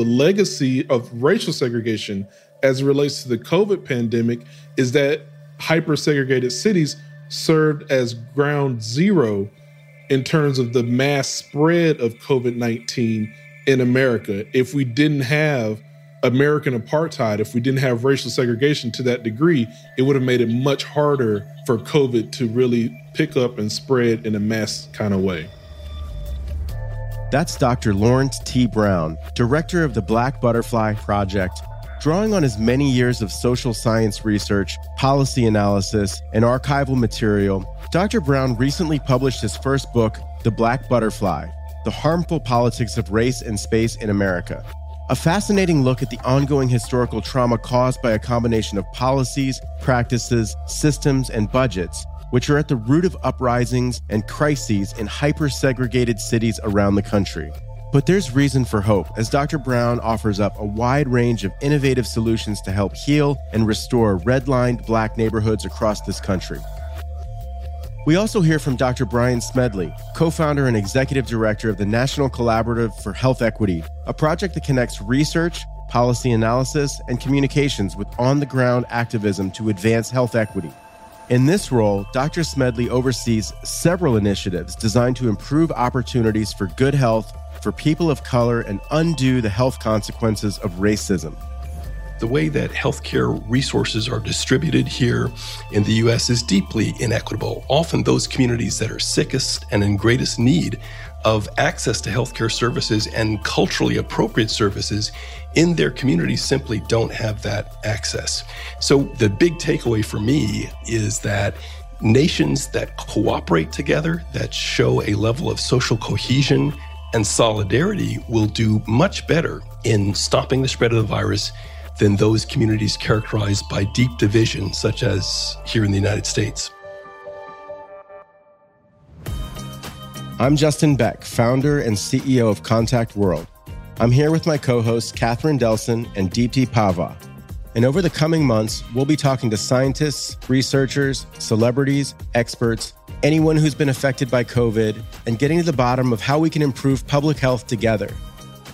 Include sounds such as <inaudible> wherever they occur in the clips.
the legacy of racial segregation as it relates to the COVID pandemic is that hyper segregated cities served as ground zero in terms of the mass spread of COVID 19 in America. If we didn't have American apartheid, if we didn't have racial segregation to that degree, it would have made it much harder for COVID to really pick up and spread in a mass kind of way. That's Dr. Lawrence T. Brown, director of the Black Butterfly Project, drawing on his many years of social science research, policy analysis, and archival material. Dr. Brown recently published his first book, The Black Butterfly The Harmful Politics of Race and Space in America. A fascinating look at the ongoing historical trauma caused by a combination of policies, practices, systems, and budgets which are at the root of uprisings and crises in hyper segregated cities around the country. But there's reason for hope, as Dr. Brown offers up a wide range of innovative solutions to help heal and restore redlined black neighborhoods across this country. We also hear from Dr. Brian Smedley, co founder and executive director of the National Collaborative for Health Equity, a project that connects research, policy analysis, and communications with on the ground activism to advance health equity. In this role, Dr. Smedley oversees several initiatives designed to improve opportunities for good health for people of color and undo the health consequences of racism. The way that healthcare resources are distributed here in the US is deeply inequitable. Often, those communities that are sickest and in greatest need of access to healthcare services and culturally appropriate services in their communities simply don't have that access. So, the big takeaway for me is that nations that cooperate together, that show a level of social cohesion and solidarity, will do much better in stopping the spread of the virus than those communities characterized by deep division, such as here in the United States. I'm Justin Beck, founder and CEO of Contact World. I'm here with my co hosts, Catherine Delcin and Deepti Pahwa. And over the coming months, we'll be talking to scientists, researchers, celebrities, experts, anyone who's been affected by COVID, and getting to the bottom of how we can improve public health together.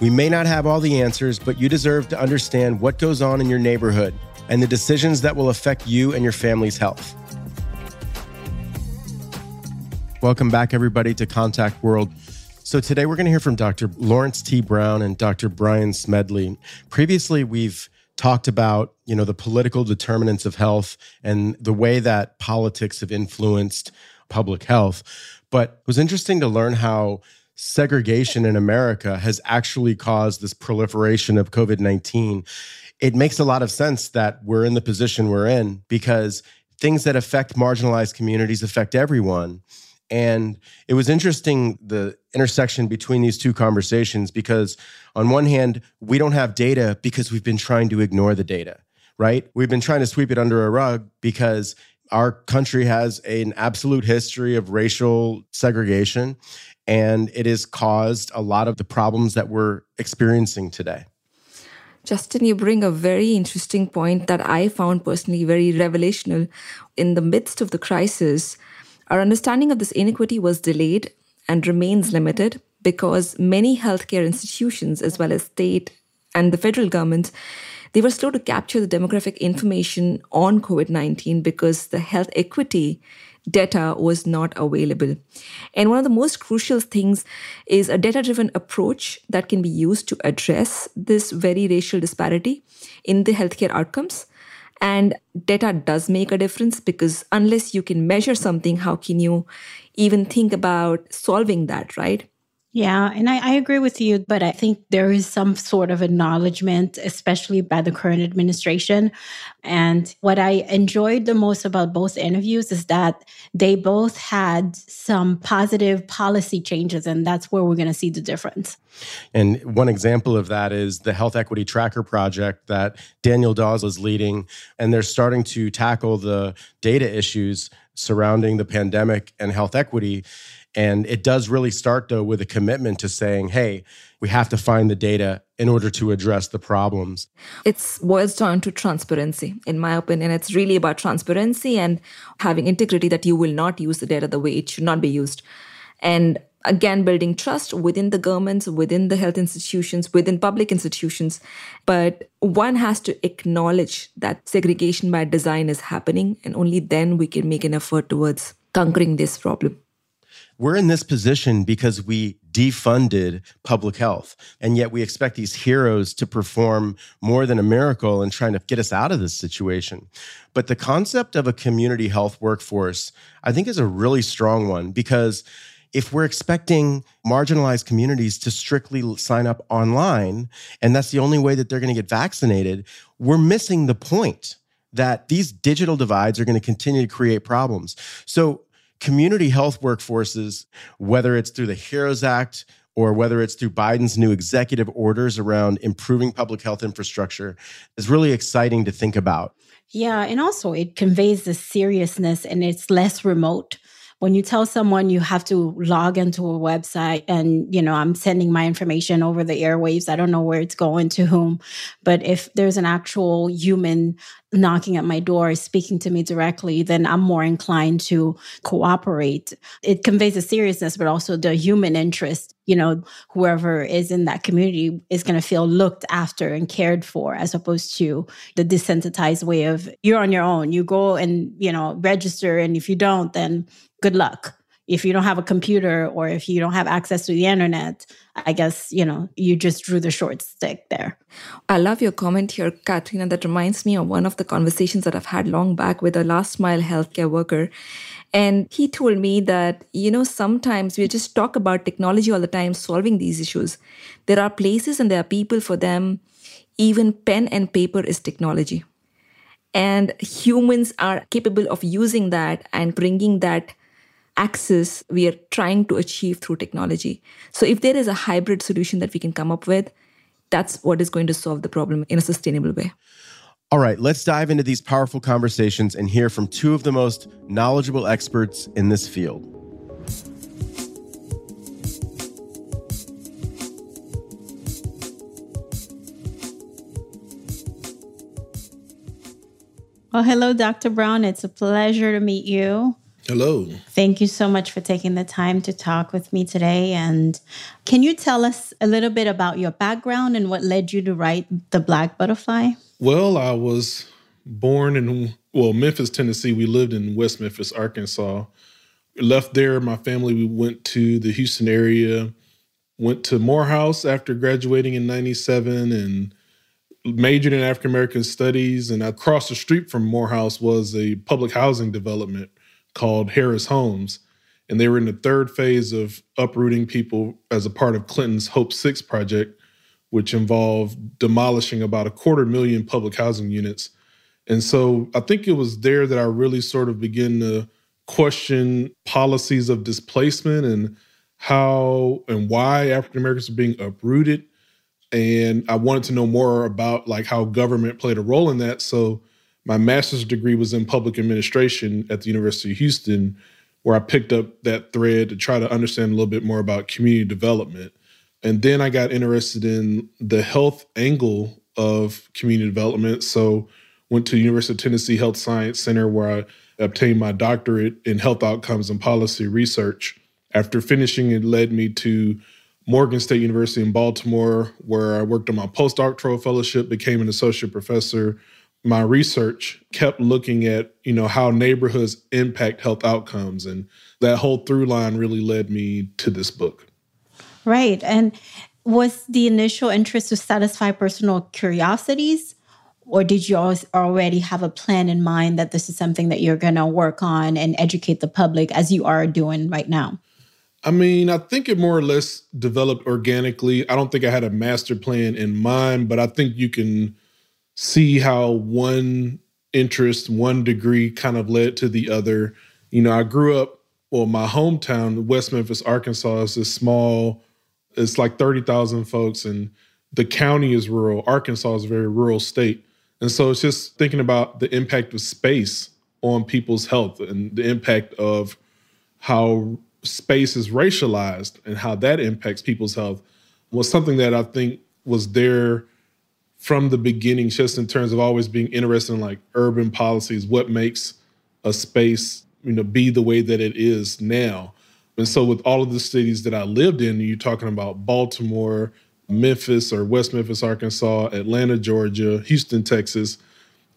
We may not have all the answers, but you deserve to understand what goes on in your neighborhood and the decisions that will affect you and your family's health. Welcome back, everybody, to Contact World. So today we're going to hear from Dr. Lawrence T. Brown and Dr. Brian Smedley. Previously, we've talked about you know the political determinants of health and the way that politics have influenced public health. But it was interesting to learn how segregation in America has actually caused this proliferation of COVID 19. It makes a lot of sense that we're in the position we're in because things that affect marginalized communities affect everyone. And it was interesting the intersection between these two conversations because, on one hand, we don't have data because we've been trying to ignore the data, right? We've been trying to sweep it under a rug because our country has an absolute history of racial segregation, and it has caused a lot of the problems that we're experiencing today. Justin, you bring a very interesting point that I found personally very revelational. In the midst of the crisis, our understanding of this inequity was delayed and remains limited because many healthcare institutions, as well as state and the federal government, they were slow to capture the demographic information on COVID 19 because the health equity data was not available. And one of the most crucial things is a data driven approach that can be used to address this very racial disparity in the healthcare outcomes. And data does make a difference because unless you can measure something, how can you even think about solving that, right? Yeah, and I, I, agree with you, but I think there is some sort of acknowledgement, especially by the current administration. And what I enjoyed the most about both interviews is that they both had some positive policy changes, and that's where we're going to see the difference. And one example of that is the Health Equity Tracker project that Daniel Dawes is leading, and they're starting to tackle the data issues surrounding the pandemic and health equity. And it does really start, though, with a commitment to saying, hey, we have to find the data in order to address the problems. It boils down to transparency, in my opinion. It's really about transparency and having integrity that you will not use the data the way it should not be used. And again building trust within the governments within the health institutions within public institutions but one has to acknowledge that segregation by design is happening and only then we can make an effort towards conquering this problem we're in this position because we defunded public health. And yet we expect these heroes to perform more than a miracle in trying to get us out of this situation. But the concept of a community health workforce, I think, is a really strong one because if we're expecting marginalized communities to strictly sign up online, and that's the only way that they're going to get vaccinated, we're missing the point that these digital divides are going to continue to create problems. So community health workforces, whether it's through the HEROES Act or whether it's through Biden's new executive orders around improving public health infrastructure, is really exciting to think about. Yeah, and also it conveys the seriousness and it's less remote when you tell someone you have to log into a website and you know i'm sending my information over the airwaves. I don't know where it's going to whom. But if there's an actual human knocking at my door speaking to me directly then i'm more inclined to cooperate. It conveys a seriousness but also the human interest you know whoever is in that community is going to feel looked after and cared for as opposed to the desensitized way of you're on your own. You go and you know register and if you don't then good luck. If you don't have a computer or if you don't have access to the internet, I guess, you know, you just drew the short stick there. I love your comment here, Katrina. That reminds me of one of the conversations that I've had long back with a last mile healthcare worker. And he told me that, you know, sometimes we just talk about technology all the time, solving these issues. There are places and there are people for them, even pen and paper is technology. And humans are capable of using that and bringing that access we are trying to achieve through technology. So if there is a hybrid solution that we can come up with, that's what is going to solve the problem in a sustainable way. All right, let's dive into these powerful conversations and hear from two of the most knowledgeable experts in this field. Well, hello, Dr. Brown. It's a pleasure to meet you. Hello. Thank you so much for taking the time to talk with me today. And can you tell us a little bit about your background and what led you to write The Black Butterfly? Well, I was born in, well, Memphis, Tennessee. We lived in West Memphis, Arkansas. Left there, my family, we went to the Houston area, went to Morehouse after graduating in 97 and majored in African American studies. And across the street from Morehouse was a public housing development called Harris Homes. And they were in the third phase of uprooting people as a part of Clinton's Hope 6 project, which involved demolishing about a quarter million public housing units. And so I think it was there that I really sort of began to question policies of displacement and how and why African Americans are being uprooted. And I wanted to know more about like how government played a role in that. So my master's degree was in public administration at the University of Houston, where I picked up that thread to try to understand a little bit more about community development. And then I got interested in the health angle of community development. So went to University of Tennessee Health Science Center where I obtained my doctorate in health outcomes and policy research. After finishing, it led me to Morgan State University in Baltimore, where I worked on my postdoctoral fellowship, became an associate professor my research kept looking at you know how neighborhoods impact health outcomes and that whole through line really led me to this book right and was the initial interest to satisfy personal curiosities or did you already have a plan in mind that this is something that you're going to work on and educate the public as you are doing right now I mean, I think it more or less developed organically. I don't think I had a master plan in mind, but I think you can see how one interest, one degree kind of led to the other. You know, I grew up, well, my hometown, West Memphis, Arkansas, is a small, it's like 30,000 folks, and the county is rural. Arkansas is a very rural state. And so it's just thinking about the impact of space on people's health and the impact of how space is racialized and how that impacts people's health was something that I think was there from the beginning, just in terms of always being interested in like urban policies, what makes a space, you know, be the way that it is now. And so, with all of the cities that I lived in, you're talking about Baltimore, Memphis or West Memphis, Arkansas, Atlanta, Georgia, Houston, Texas.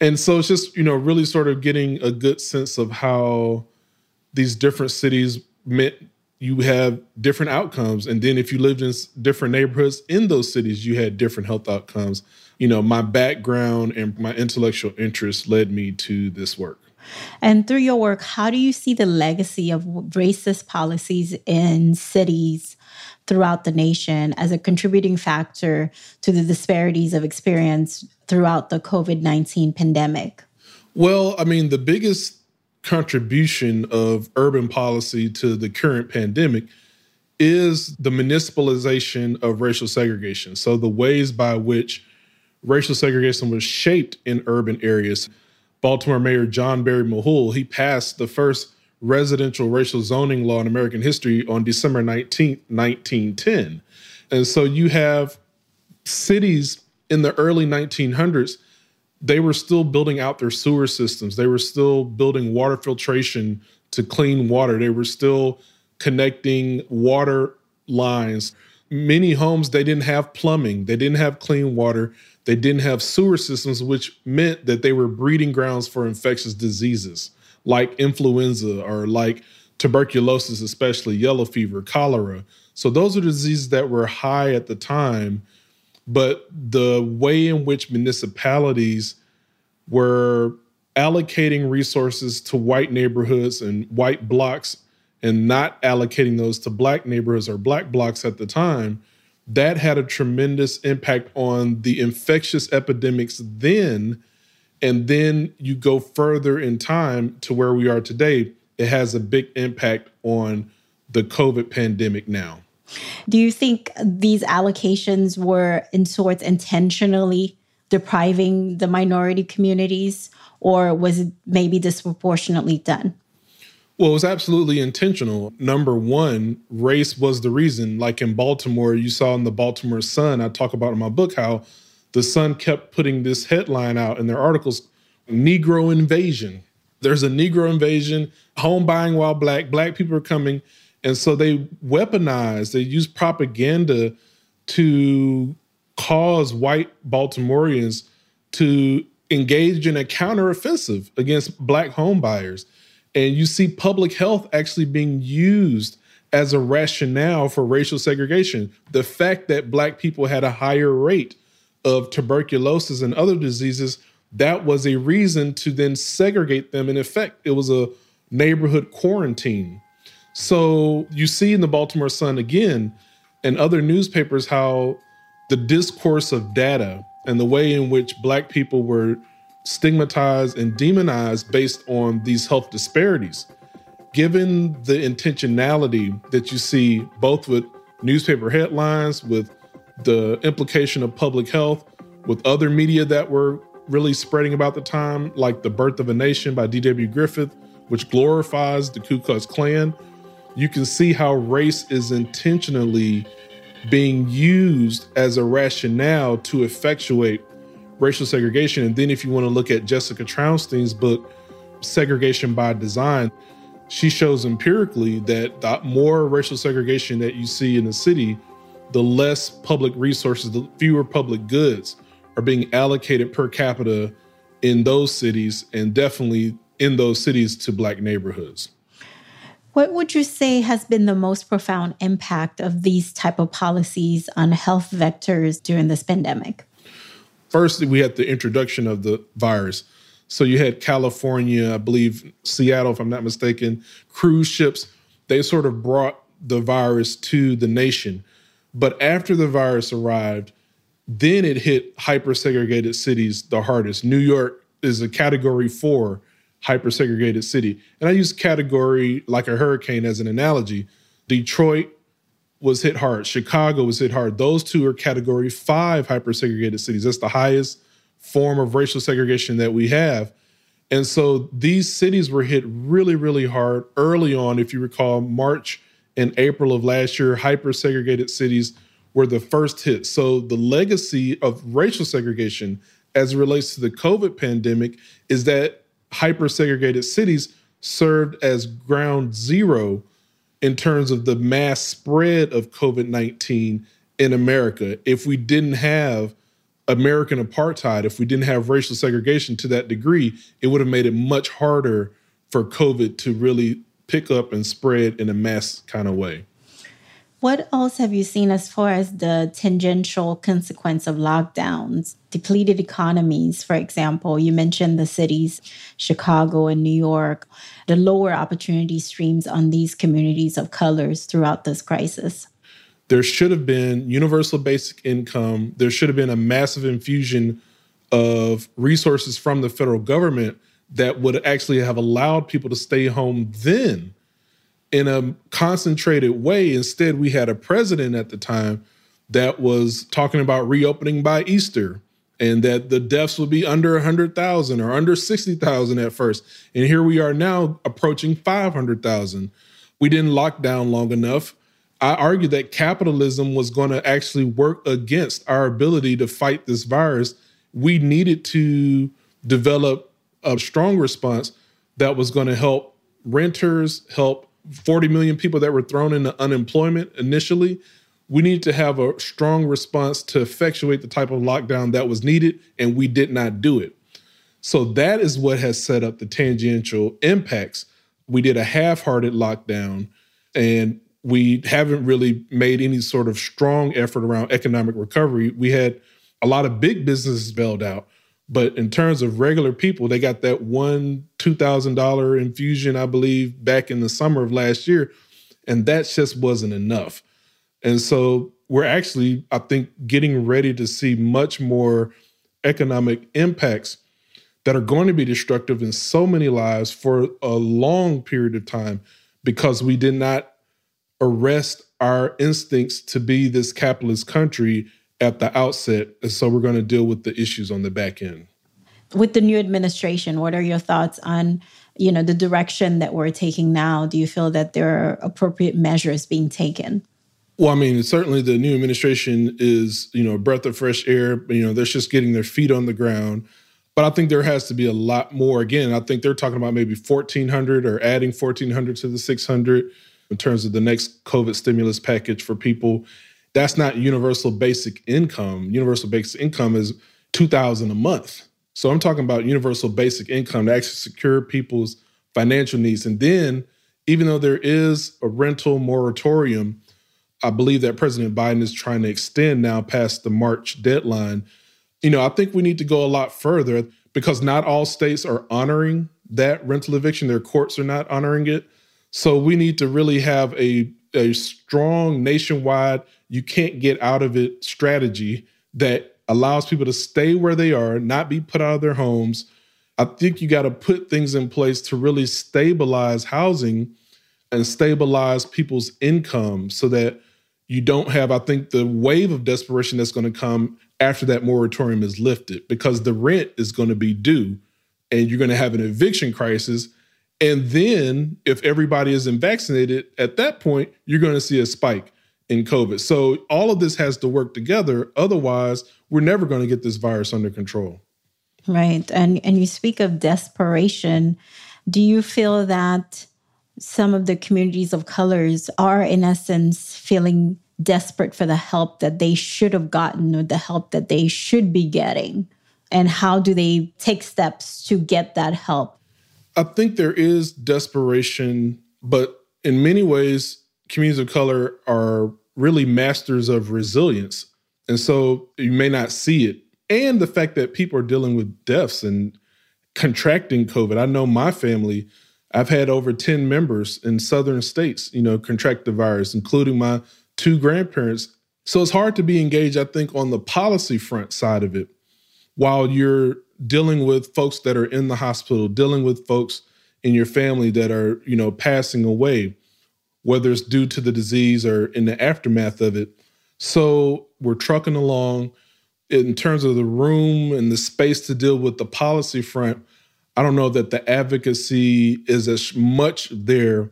And so it's just, you know, really sort of getting a good sense of how these different cities meant you have different outcomes. And then if you lived in different neighborhoods in those cities, you had different health outcomes. You know, my background and my intellectual interests led me to this work. And through your work, how do you see the legacy of racist policies in cities throughout the nation as a contributing factor to the disparities of experience throughout the COVID 19 pandemic? Well, I mean, the biggest contribution of urban policy to the current pandemic is the municipalization of racial segregation. So, the ways by which racial segregation was shaped in urban areas. Baltimore Mayor John Barry Mahool, he passed the first residential racial zoning law in American history on December 19, 1910. And so you have cities in the early 1900s, they were still building out their sewer systems. They were still building water filtration to clean water. They were still connecting water lines. Many homes, they didn't have plumbing, they didn't have clean water, they didn't have sewer systems, which meant that they were breeding grounds for infectious diseases like influenza or like tuberculosis, especially yellow fever, cholera. So those are diseases that were high at the time. But the way in which municipalities were allocating resources to white neighborhoods and white blocks and not allocating those to black neighborhoods or black blocks at the time, that had a tremendous impact on the infectious epidemics then and then you go further in time to where we are today, it has a big impact on the COVID pandemic now. Do you think these allocations were in sorts intentionally depriving the minority communities, or was it maybe disproportionately done? Well, it was absolutely intentional. Number one, race was the reason. Like in Baltimore, you saw in the Baltimore Sun, I talk about in my book how the Sun kept putting this headline out in their articles Negro invasion. There's a Negro invasion, home buying while black, black people are coming. And so they weaponize, they use propaganda to cause white Baltimoreans to engage in a counteroffensive against black home buyers. And you see public health actually being used as a rationale for racial segregation. The fact that black people had a higher rate of tuberculosis and other diseases, that was a reason to then segregate them. In effect, it was a neighborhood quarantine. So you see in the Baltimore Sun again and other newspapers how the discourse of data and the way in which Black people were stigmatized and demonized based on these health disparities. Given the intentionality that you see both with newspaper headlines, with the implication of public health with other media that were really spreading about the time, like The Birth of a Nation by D.W. Griffith, which glorifies the Ku Klux Klan. You can see how race is intentionally being used as a rationale to effectuate racial segregation. And then, if you want to look at Jessica Trounstine's book, Segregation by Design, she shows empirically that the more racial segregation that you see in the city, the less public resources, the fewer public goods are being allocated per capita in those cities and definitely in those cities to black neighborhoods. What would you say has been the most profound impact of these type of policies on health vectors during this pandemic? First, we had the introduction of the virus. So you had California, I believe Seattle, if I'm not mistaken, cruise ships. They sort of brought the virus to the nation. But after the virus arrived, then it hit hyper segregated cities the hardest. New York is a category four hyper segregated city. And I use category like a hurricane as an analogy. Detroit was hit hard, Chicago was hit hard. Those two are category five hyper segregated cities. That's the highest form of racial segregation that we have. And so these cities were hit really, really hard early on. If you recall, March and April of last year, hyper segregated cities were the first hit. So the legacy of racial segregation as it relates to the COVID pandemic is that hyper segregated cities served as ground zero in terms of the mass spread of COVID 19 in America if we didn't have American apartheid, if we didn't have racial segregation to that degree, it would have made it much harder for COVID to really pick up and spread in a mass kind of way. What else have you seen as far as the tangential consequence of lockdowns? Depleted economies, for example, you mentioned the cities, Chicago and New York, the lower opportunity streams on these communities of colors throughout this crisis. There should have been universal basic income. There should have been a massive infusion of resources from the federal government that would actually have allowed people to stay home then in a concentrated way. Instead, we had a president at the time that was talking about reopening by Easter and that the deaths would be under 100,000 or under 60,000 at first. And here we are now approaching 500,000. We didn't lock down long enough. I argue that capitalism was going to actually work against our ability to fight this virus. We needed to develop a strong response that was going to help renters, help 40 million people that were thrown into unemployment initially. We needed to have a strong response to effectuate the type of lockdown that was needed, and we did not do it. So that is what has set up the tangential impacts. We did a half hearted lockdown, and we haven't really made any sort of strong effort around economic recovery. We had a lot of big businesses bailed out. But in terms of regular people, they got that one $2,000 infusion, I believe, back in the summer of last year. And that just wasn't enough. And so we're actually, I think, getting ready to see much more economic impacts that are going to be destructive in so many lives for a long period of time because we did not arrest our instincts to be this capitalist country at the outset. And so we're going to deal with the issues on the back end. With the new administration, what are your thoughts on, you know, the direction that we're taking now? Do you feel that there are appropriate measures being taken? Well, I mean, certainly the new administration is, you know, a breath of fresh air. You know, they're just getting their feet on the ground. But I think there has to be a lot more. Again, I think they're talking about maybe 1,400 or adding 1,400 to the 600 in terms of the next COVID stimulus package for people that's not universal basic income. Universal basic income is 2000 a month. So I'm talking about universal basic income to actually secure people's financial needs. And then even though there is a rental moratorium, I believe that President Biden is trying to extend now past the March deadline. You know, I think we need to go a lot further because not all states are honoring that rental eviction. Their courts are not honoring it. So we need to really have a, a strong nationwide you can't get out of it strategy that allows people to stay where they are, not be put out of their homes. I think you got to put things in place to really stabilize housing and stabilize people's income so that you don't have, I think, the wave of desperation that's going to come after that moratorium is lifted because the rent is going to be due and you're going to have an eviction crisis. And then, if everybody isn't vaccinated at that point, you're going to see a spike in COVID. So all of this has to work together. Otherwise, we're never going to get this virus under control. Right. And and you speak of desperation. Do you feel that some of the communities of colors are in essence feeling desperate for the help that they should have gotten or the help that they should be getting? And how do they take steps to get that help? I think there is desperation, but in many ways, communities of color are really masters of resilience. And so you may not see it. And the fact that people are dealing with deaths and contracting COVID. I know my family, I've had over 10 members in southern states, you know, contract the virus, including my two grandparents. So it's hard to be engaged, I think, on the policy front side of it while you're dealing with folks that are in the hospital, dealing with folks in your family that are, you know, passing away whether it's due to the disease or in the aftermath of it. So we're trucking along. In terms of the room and the space to deal with the policy front, I don't know that the advocacy is as much there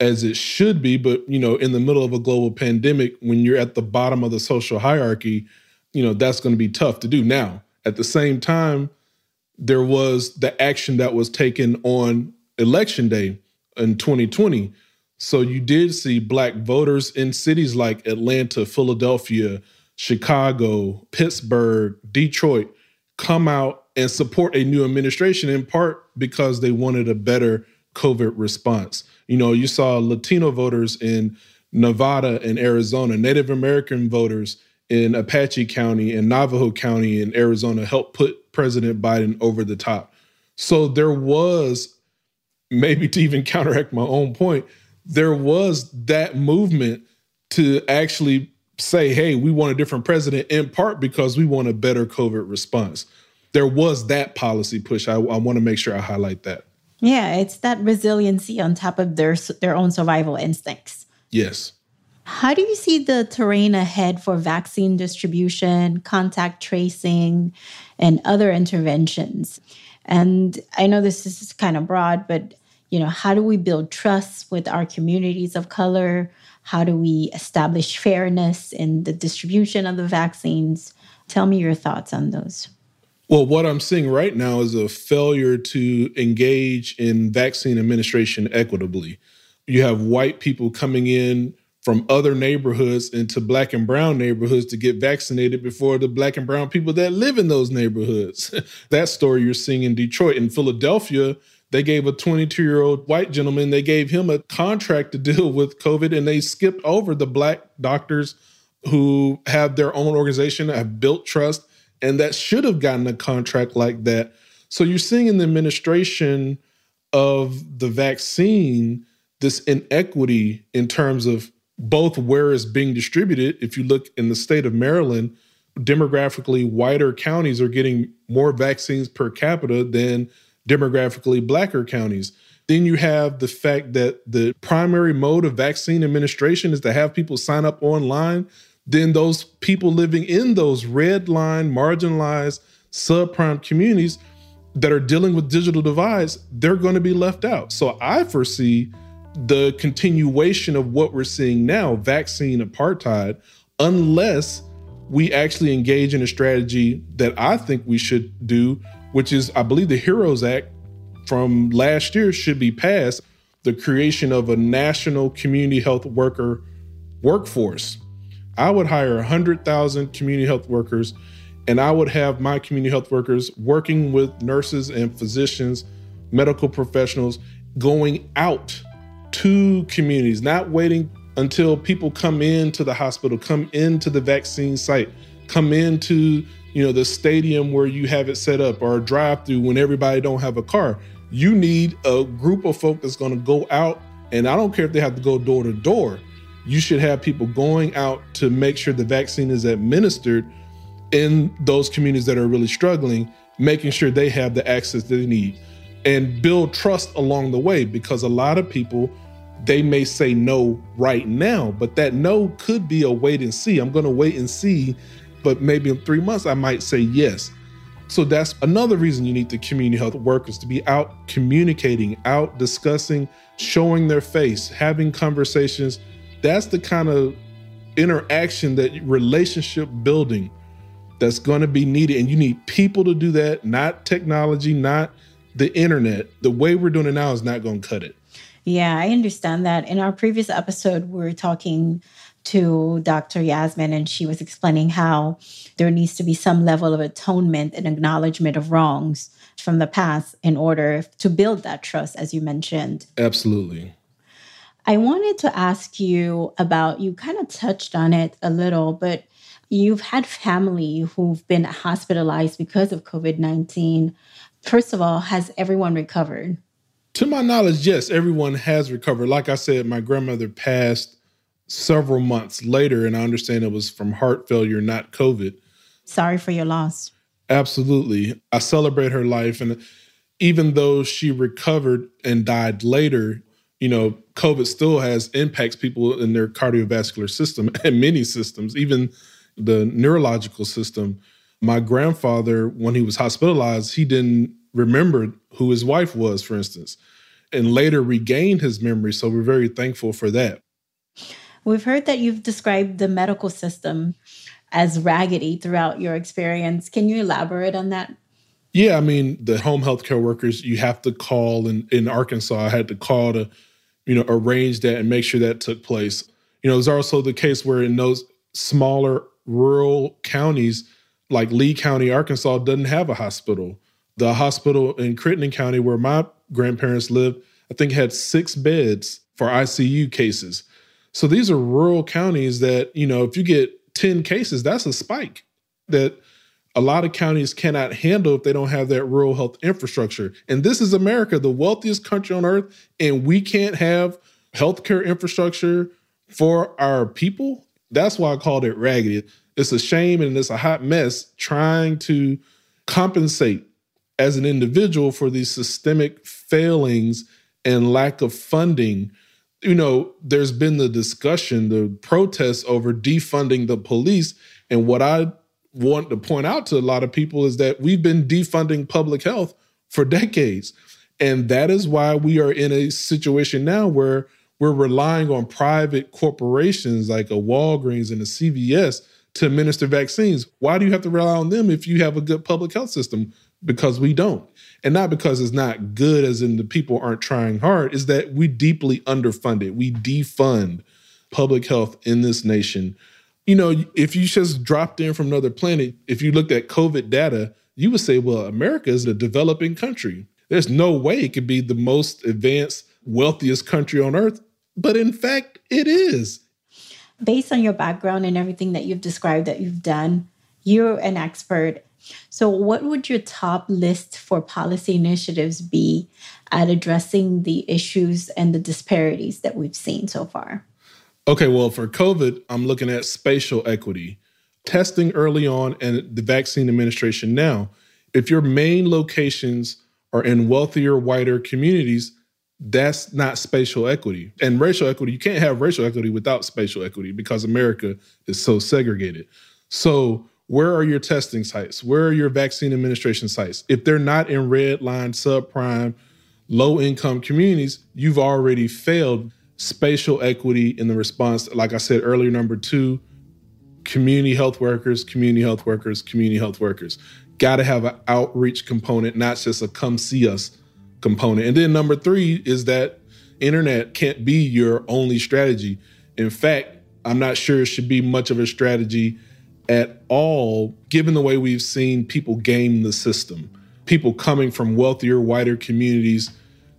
as it should be. But, you know, in the middle of a global pandemic, when you're at the bottom of the social hierarchy, you know, that's going to be tough to do. Now, at the same time, there was the action that was taken on election day in 2020 So you did see black voters in cities like Atlanta, Philadelphia, Chicago, Pittsburgh, Detroit come out and support a new administration in part because they wanted a better COVID response. You know, you saw Latino voters in Nevada and Arizona, Native American voters in Apache County and Navajo County in Arizona help put President Biden over the top. So there was, maybe to even counteract my own point, there was that movement to actually say, hey, we want a different president in part because we want a better COVID response. There was that policy push. I, I want to make sure I highlight that. Yeah, it's that resiliency on top of their their own survival instincts. Yes. How do you see the terrain ahead for vaccine distribution, contact tracing, and other interventions? And I know this is kind of broad, but you know, how do we build trust with our communities of color? How do we establish fairness in the distribution of the vaccines? Tell me your thoughts on those. Well, what I'm seeing right now is a failure to engage in vaccine administration equitably. You have white people coming in from other neighborhoods into black and brown neighborhoods to get vaccinated before the black and brown people that live in those neighborhoods. <laughs> that story you're seeing in Detroit. In Philadelphia, they gave a 22 year old white gentleman, they gave him a contract to deal with COVID, and they skipped over the black doctors who have their own organization, have built trust, and that should have gotten a contract like that. So you're seeing in the administration of the vaccine this inequity in terms of both where it's being distributed. If you look in the state of Maryland, demographically whiter counties are getting more vaccines per capita than demographically blacker counties. Then you have the fact that the primary mode of vaccine administration is to have people sign up online. Then those people living in those red line, marginalized, subprime communities that are dealing with digital divides, they're going to be left out. So I foresee the continuation of what we're seeing now, vaccine apartheid, unless we actually engage in a strategy that I think we should do, which is, I believe, the HEROES Act from last year should be passed the creation of a national community health worker workforce. I would hire 100,000 community health workers, and I would have my community health workers working with nurses and physicians, medical professionals, going out to communities, not waiting until people come into the hospital, come into the vaccine site, come into you know the stadium where you have it set up or a drive-through when everybody don't have a car. You need a group of folk that's going to go out, and I don't care if they have to go door to door. You should have people going out to make sure the vaccine is administered in those communities that are really struggling, making sure they have the access they need and build trust along the way because a lot of people they may say no right now, but that no could be a wait and see. I'm going to wait and see, but maybe in 3 months I might say yes. So that's another reason you need the community health workers to be out communicating, out discussing, showing their face, having conversations. That's the kind of interaction that relationship building that's going to be needed and you need people to do that, not technology, not the internet, the way we're doing it now is not going to cut it. Yeah, I understand that. In our previous episode, we were talking to Dr. Yasmin, and she was explaining how there needs to be some level of atonement and acknowledgement of wrongs from the past in order to build that trust, as you mentioned. Absolutely. I wanted to ask you about, you kind of touched on it a little, but you've had family who've been hospitalized because of COVID 19. First of all, has everyone recovered? To my knowledge, yes, everyone has recovered. Like I said, my grandmother passed several months later, and I understand it was from heart failure, not COVID. Sorry for your loss. Absolutely. I celebrate her life. And even though she recovered and died later, you know, COVID still has impacts people in their cardiovascular system <laughs> and many systems, even the neurological system my grandfather, when he was hospitalized, he didn't remember who his wife was, for instance, and later regained his memory. So we're very thankful for that. We've heard that you've described the medical system as raggedy throughout your experience. Can you elaborate on that? Yeah, I mean, the home health care workers, you have to call. In, in Arkansas, I had to call to, you know, arrange that and make sure that took place. You know, there's also the case where in those smaller rural counties, like Lee County, Arkansas, doesn't have a hospital. The hospital in Crittenden County, where my grandparents lived, I think had six beds for ICU cases. So these are rural counties that, you know, if you get 10 cases, that's a spike that a lot of counties cannot handle if they don't have that rural health infrastructure. And this is America, the wealthiest country on earth, and we can't have healthcare infrastructure for our people. That's why I called it raggedy. It's a shame and it's a hot mess trying to compensate as an individual for these systemic failings and lack of funding. You know, there's been the discussion, the protests over defunding the police. And what I want to point out to a lot of people is that we've been defunding public health for decades. And that is why we are in a situation now where we're relying on private corporations like a Walgreens and a CVS to administer vaccines. Why do you have to rely on them if you have a good public health system? Because we don't. And not because it's not good, as in the people aren't trying hard, is that we deeply underfunded. We defund public health in this nation you know, if you just dropped in from another planet, if you looked at COVID data, you would say, well, America is a developing country. There's no way it could be the most advanced, wealthiest country on earth. But in fact, it is. Based on your background and everything that you've described that you've done, you're an expert. So, what would your top list for policy initiatives be at addressing the issues and the disparities that we've seen so far? Okay, well, for COVID, I'm looking at spatial equity, testing early on, and the vaccine administration now. If your main locations are in wealthier, whiter communities, that's not spatial equity. And racial equity, you can't have racial equity without spatial equity because America is so segregated. So, where are your testing sites? Where are your vaccine administration sites? If they're not in red line, subprime, low income communities, you've already failed spatial equity in the response. Like I said earlier, number two, community health workers, community health workers, community health workers. Got to have an outreach component, not just a come see us component. And then number three is that internet can't be your only strategy. In fact, I'm not sure it should be much of a strategy at all, given the way we've seen people game the system. People coming from wealthier, whiter communities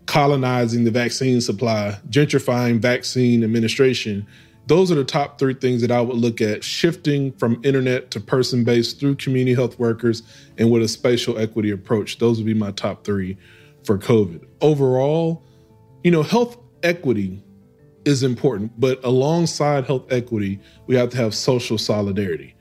colonizing the vaccine supply, gentrifying vaccine administration. Those are the top three things that I would look at shifting from internet to person based through community health workers and with a spatial equity approach. Those would be my top three for COVID. Overall, you know, health equity is important, but alongside health equity, we have to have social solidarity.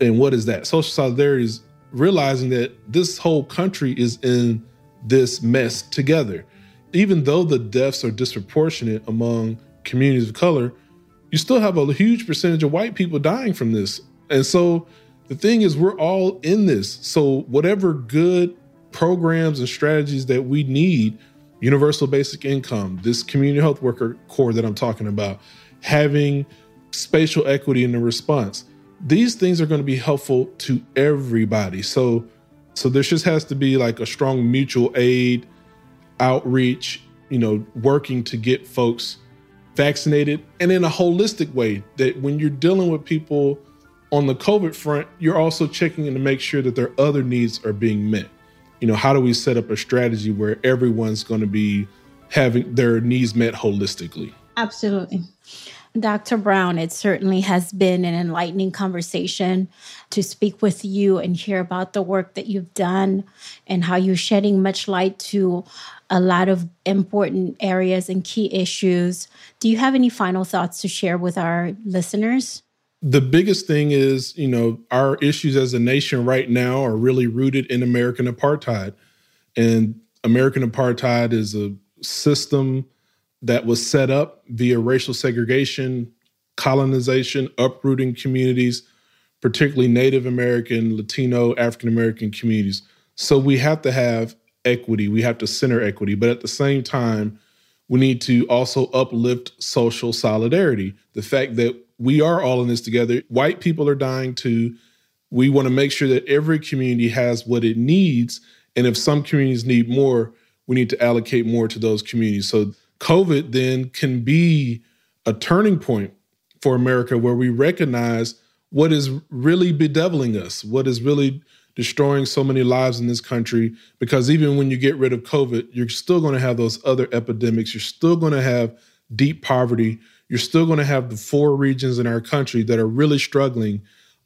And what is that? Social solidarity is realizing that this whole country is in this mess together even though the deaths are disproportionate among communities of color, you still have a huge percentage of white people dying from this. And so the thing is, we're all in this. So, whatever good programs and strategies that we need universal basic income, this community health worker core that I'm talking about, having spatial equity in the response. These things are going to be helpful to everybody. So so there just has to be like a strong mutual aid outreach, you know, working to get folks vaccinated and in a holistic way that when you're dealing with people on the COVID front, you're also checking in to make sure that their other needs are being met. You know, how do we set up a strategy where everyone's going to be having their needs met holistically? Absolutely. Dr. Brown, it certainly has been an enlightening conversation to speak with you and hear about the work that you've done and how you're shedding much light to a lot of important areas and key issues. Do you have any final thoughts to share with our listeners? The biggest thing is, you know, our issues as a nation right now are really rooted in American apartheid. And American apartheid is a system that was set up via racial segregation, colonization, uprooting communities, particularly Native American, Latino, African American communities. So we have to have equity, we have to center equity, but at the same time, we need to also uplift social solidarity. The fact that we are all in this together, white people are dying too. We want to make sure that every community has what it needs. And if some communities need more, we need to allocate more to those communities. So COVID then can be a turning point for America where we recognize what is really bedeviling us, what is really destroying so many lives in this country. Because even when you get rid of COVID, you're still going to have those other epidemics. You're still going to have deep poverty. You're still going to have the four regions in our country that are really struggling.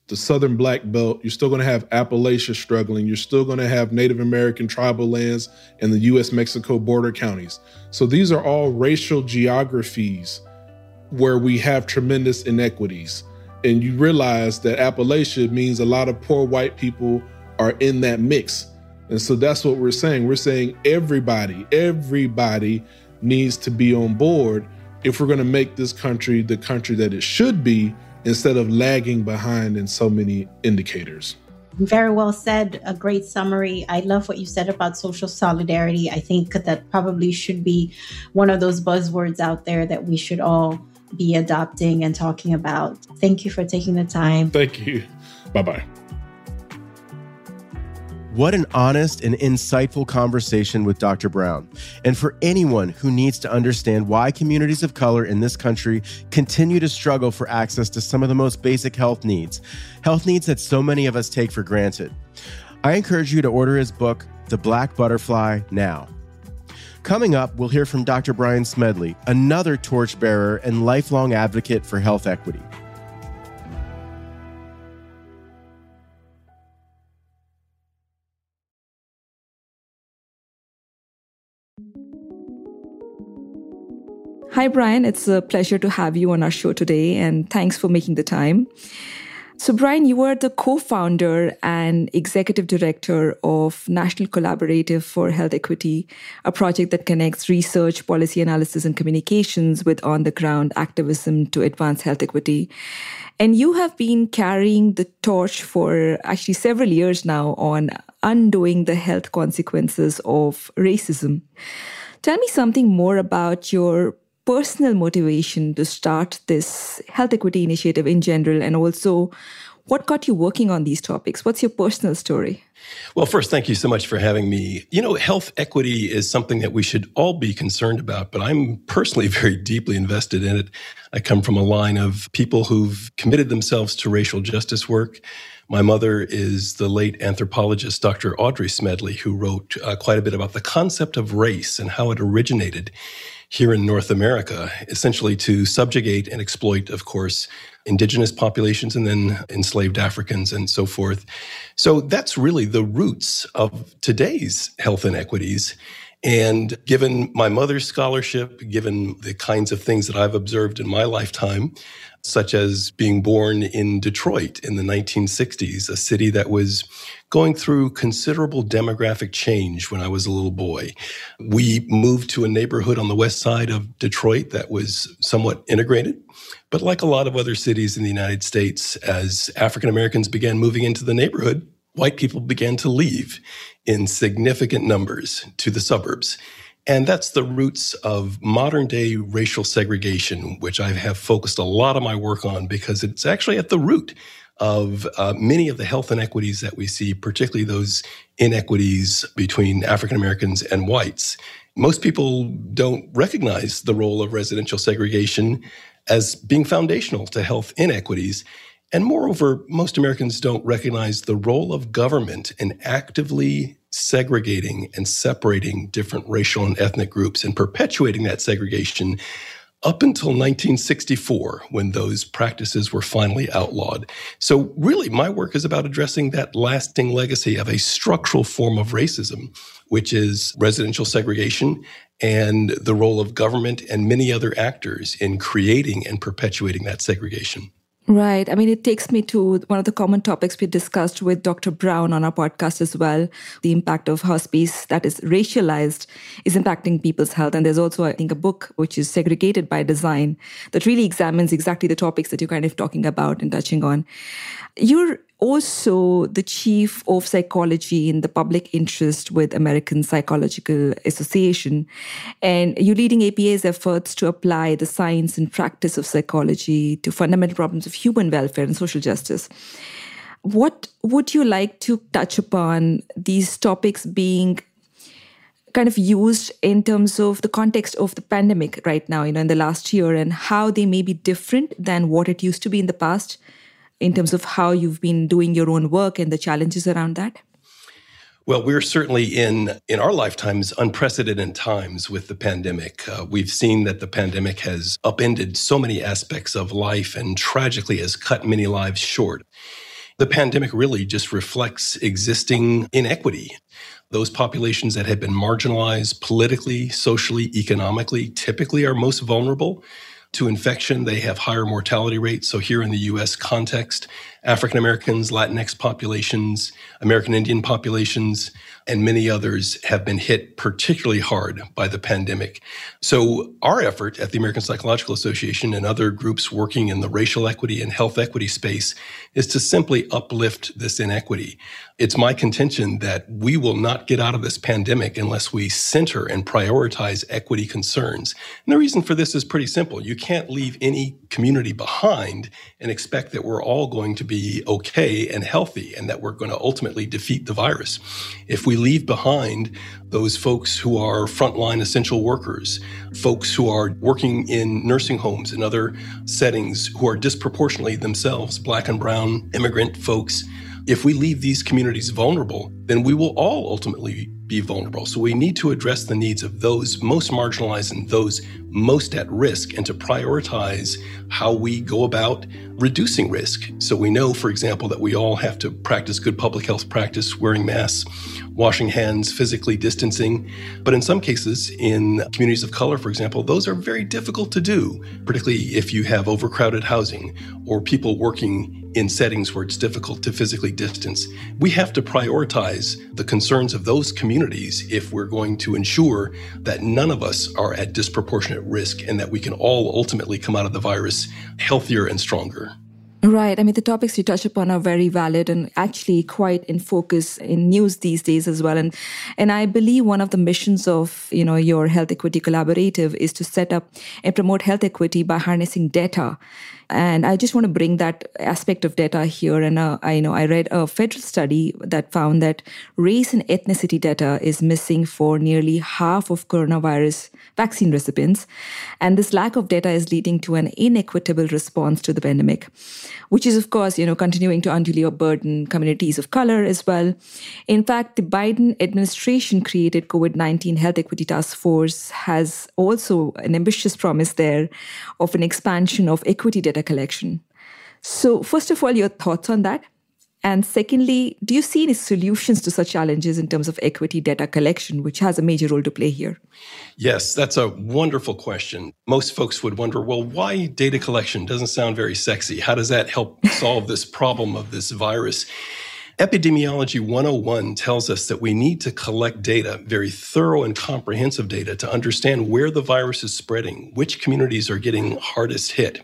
The Southern Black Belt, you're still going to have Appalachia struggling. You're still going to have Native American tribal lands and the US Mexico border counties. So these are all racial geographies where we have tremendous inequities. And you realize that Appalachia means a lot of poor white people are in that mix. And so that's what we're saying. We're saying everybody, everybody needs to be on board if we're going to make this country the country that it should be instead of lagging behind in so many indicators. Very well said. A great summary. I love what you said about social solidarity. I think that probably should be one of those buzzwords out there that we should all be adopting and talking about. Thank you for taking the time. Thank you. Bye bye. What an honest and insightful conversation with Dr. Brown. And for anyone who needs to understand why communities of color in this country continue to struggle for access to some of the most basic health needs, health needs that so many of us take for granted, I encourage you to order his book, The Black Butterfly, now. Coming up, we'll hear from Dr. Brian Smedley, another torchbearer and lifelong advocate for health equity. Hi, Brian. It's a pleasure to have you on our show today, and thanks for making the time. So, Brian, you were the co founder and executive director of National Collaborative for Health Equity, a project that connects research, policy analysis, and communications with on the ground activism to advance health equity. And you have been carrying the torch for actually several years now on undoing the health consequences of racism. Tell me something more about your personal motivation to start this health equity initiative in general and also what got you working on these topics? What's your personal story? Well, first, thank you so much for having me. You know, health equity is something that we should all be concerned about, but I'm personally <laughs> very deeply invested in it. I come from a line of people who've committed themselves to racial justice work. My mother is the late anthropologist Dr. Audrey Smedley, who wrote uh, quite a bit about the concept of race and how it originated here in North America, essentially to subjugate and exploit, of course, indigenous populations and then enslaved Africans and so forth. So that's really the roots of today's health inequities. And given my mother's scholarship, given the kinds of things that I've observed in my lifetime, such as being born in Detroit in the 1960s, a city that was going through considerable demographic change when I was a little boy. We moved to a neighborhood on the west side of Detroit that was somewhat integrated. But like a lot of other cities in the United States, as African Americans began moving into the neighborhood, white people began to leave in significant numbers to the suburbs. And that's the roots of modern day racial segregation, which I have focused a lot of my work on because it's actually at the root of uh, many of the health inequities that we see, particularly those inequities between African Americans and whites. Most people don't recognize the role of residential segregation as being foundational to health inequities. And moreover, most Americans don't recognize the role of government in actively segregating and separating different racial and ethnic groups and perpetuating that segregation up until 1964 when those practices were finally outlawed. So, really, my work is about addressing that lasting legacy of a structural form of racism, which is residential segregation and the role of government and many other actors in creating and perpetuating that segregation. Right. I mean, it takes me to one of the common topics we discussed with Dr. Brown on our podcast as well the impact of how space that is racialized is impacting people's health. And there's also, I think, a book which is segregated by design that really examines exactly the topics that you're kind of talking about and touching on. You're also the chief of psychology in the public interest with American Psychological Association. And you're leading APA's efforts to apply the science and practice of psychology to fundamental problems of human welfare and social justice. What would you like to touch upon these topics being kind of used in terms of the context of the pandemic right now, you know, in the last year and how they may be different than what it used to be in the past in terms of how you've been doing your own work and the challenges around that? Well, we're certainly in in our lifetimes unprecedented times with the pandemic. Uh, we've seen that the pandemic has upended so many aspects of life and tragically has cut many lives short. The pandemic really just reflects existing inequity. Those populations that have been marginalized politically, socially, economically typically are most vulnerable to infection. They have higher mortality rates. So, here in the US context, African Americans, Latinx populations, American Indian populations, and many others have been hit particularly hard by the pandemic. So, our effort at the American Psychological Association and other groups working in the racial equity and health equity space is to simply uplift this inequity. It's my contention that we will not get out of this pandemic unless we center and prioritize equity concerns. And the reason for this is pretty simple. You can't leave any community behind and expect that we're all going to be okay and healthy and that we're going to ultimately defeat the virus. If we leave behind those folks who are frontline essential workers, folks who are working in nursing homes and other settings who are disproportionately themselves black and brown immigrant folks, if we leave these communities vulnerable, then we will all ultimately be vulnerable. So we need to address the needs of those most marginalized and those most at risk and to prioritize how we go about reducing risk. So we know, for example, that we all have to practice good public health practice, wearing masks, washing hands, physically distancing. But in some cases, in communities of color, for example, those are very difficult to do, particularly if you have overcrowded housing or people working in settings where it's difficult to physically distance. We have to prioritize the concerns of those communities if we're going to ensure that none of us are at disproportionate risk and that we can all ultimately come out of the virus healthier and stronger. Right. I mean, the topics you touch upon are very valid and actually quite in focus in news these days as well. And and I believe one of the missions of you know your health equity collaborative is to set up and promote health equity by harnessing data and I just want to bring that aspect of data here. And uh, I know I read a federal study that found that race and ethnicity data is missing for nearly half of coronavirus vaccine recipients. And this lack of data is leading to an inequitable response to the pandemic, which is, of course, you know, continuing to unduly burden communities of color as well. In fact, the Biden administration created COVID-19 Health Equity Task Force has also an ambitious promise there of an expansion of equity data collection. So, first of all, your thoughts on that? And secondly, do you see any solutions to such challenges in terms of equity data collection, which has a major role to play here? Yes, that's a wonderful question. Most folks would wonder well, why data collection doesn't sound very sexy? How does that help solve this problem of this virus? Epidemiology 101 tells us that we need to collect data, very thorough and comprehensive data, to understand where the virus is spreading, which communities are getting hardest hit.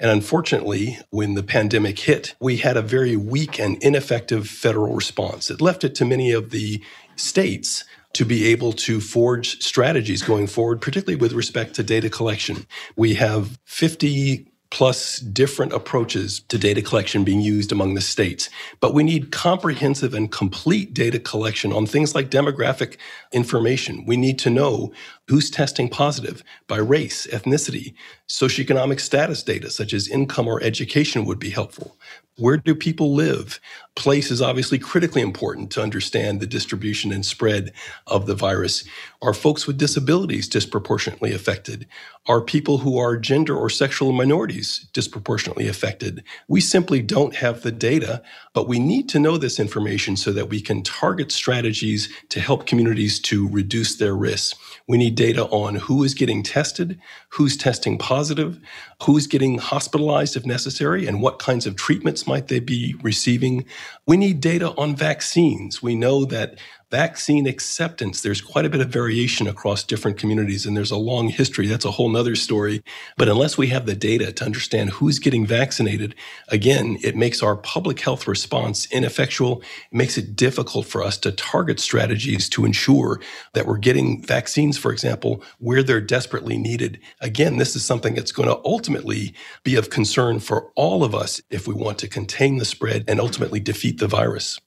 And unfortunately, when the pandemic hit, we had a very weak and ineffective federal response. It left it to many of the states to be able to forge strategies going forward, particularly with respect to data collection. We have 50 plus different approaches to data collection being used among the states. But we need comprehensive and complete data collection on things like demographic information. We need to know who's testing positive by race, ethnicity, socioeconomic status data, such as income or education, would be helpful. Where do people live? Place is obviously critically important to understand the distribution and spread of the virus. Are folks with disabilities disproportionately affected? Are people who are gender or sexual minorities disproportionately affected? We simply don't have the data, but we need to know this information so that we can target strategies to help communities to reduce their risks. We need data on who is getting tested, who's testing positive, who's getting hospitalized if necessary, and what kinds of treatments might they be receiving. We need data on vaccines. We know that vaccine acceptance, there's quite a bit of variation across different communities, and there's a long history. That's a whole nother story. But unless we have the data to understand who's getting vaccinated, again, it makes our public health response ineffectual. It makes it difficult for us to target strategies to ensure that we're getting vaccines, for example, where they're desperately needed. Again, this is something that's going to ultimately be of concern for all of us if we want to contain the spread and ultimately defeat the virus.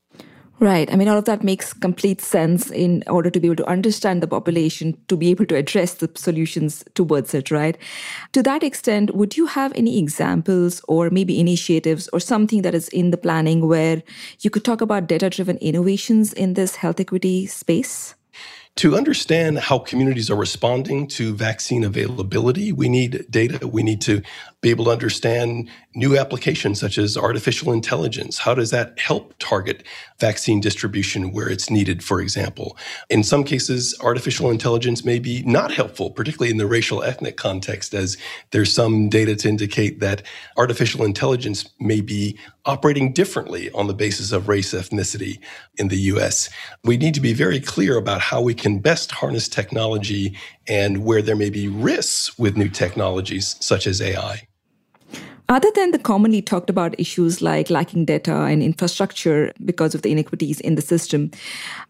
Right. I mean, all of that makes complete sense in order to be able to understand the population, to be able to address the solutions towards it, right? To that extent, would you have any examples or maybe initiatives or something that is in the planning where you could talk about data driven innovations in this health equity space? To understand how communities are responding to vaccine availability, we need data. We need to be able to understand new applications such as artificial intelligence. How does that help target vaccine distribution where it's needed, for example? In some cases, artificial intelligence may be not helpful, particularly in the racial ethnic context, as there's some data to indicate that artificial intelligence may be operating differently on the basis of race ethnicity in the US. We need to be very clear about how we can best harness technology and where there may be risks with new technologies such as AI. Other than the commonly talked about issues like lacking data and infrastructure because of the inequities in the system,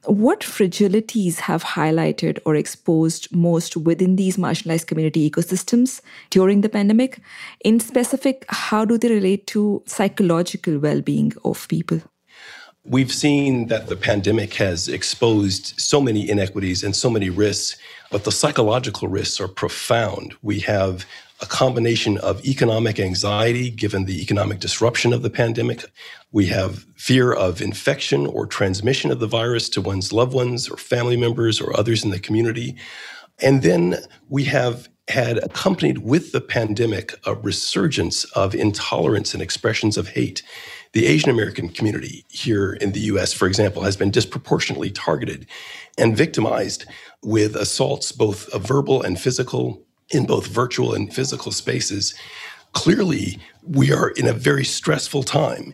what fragilities have highlighted or exposed most within these marginalized community ecosystems during the pandemic? In specific, how do they relate to psychological well being of people? We've seen that the pandemic has exposed so many inequities and so many risks, but the psychological risks are profound. We have a combination of economic anxiety given the economic disruption of the pandemic. We have fear of infection or transmission of the virus to one's loved ones or family members or others in the community. And then we have had accompanied with the pandemic a resurgence of intolerance and expressions of hate. The Asian American community here in the US, for example, has been disproportionately targeted and victimized with assaults, both verbal and physical, in both virtual and physical spaces. Clearly, we are in a very stressful time.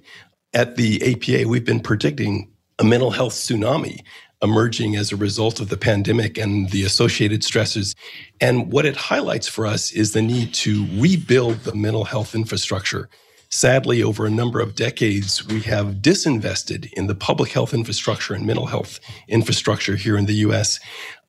At the APA, we've been predicting a mental health tsunami emerging as a result of the pandemic and the associated stresses. And what it highlights for us is the need to rebuild the mental health infrastructure. Sadly, over a number of decades, we have disinvested in the public health infrastructure and mental health infrastructure here in the US.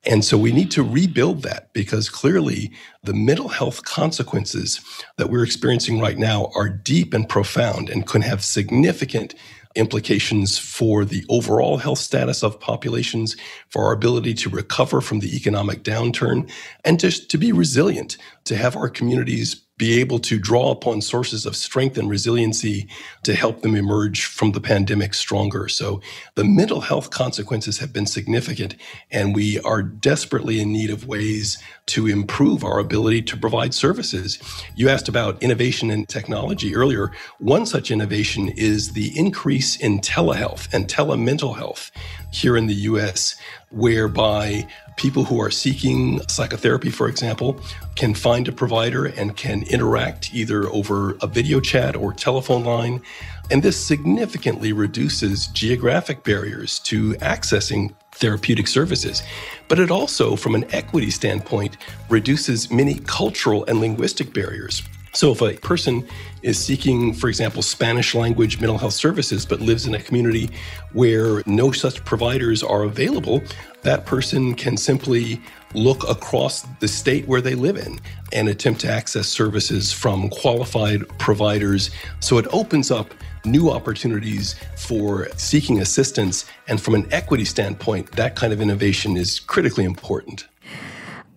And so we need to rebuild that because clearly the mental health consequences that we're experiencing right now are deep and profound and can have significant implications for the overall health status of populations, for our ability to recover from the economic downturn, and just to be resilient, to have our communities be able to draw upon sources of strength and resiliency to help them emerge from the pandemic stronger. So the mental health consequences have been significant, and we are desperately in need of ways to improve our ability to provide services. You asked about innovation and technology earlier. One such innovation is the increase in telehealth and telemental health here in the US, whereby people who are seeking psychotherapy, for example, can find a provider and can interact either over a video chat or telephone line. And this significantly reduces geographic barriers to accessing therapeutic services. But it also, from an equity standpoint, reduces many cultural and linguistic barriers. So, if a person is seeking, for example, Spanish language mental health services, but lives in a community where no such providers are available, that person can simply look across the state where they live in and attempt to access services from qualified providers. So, it opens up new opportunities for seeking assistance. And from an equity standpoint, that kind of innovation is critically important.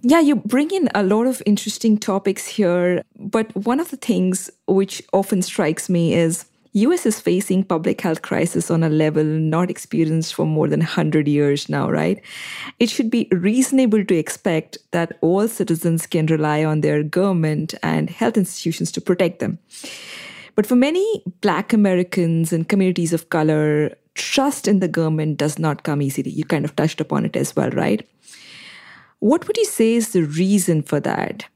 Yeah, you bring in a lot of interesting topics here, but one of the things which often strikes me is US is facing public health crisis on a level not experienced for more than 100 years now, right? It should be reasonable to expect that all citizens can rely on their government and health institutions to protect them. But for many Black Americans and communities of color, trust in the government does not come easily. You kind of touched upon it as well, right? What would you say is the reason for that?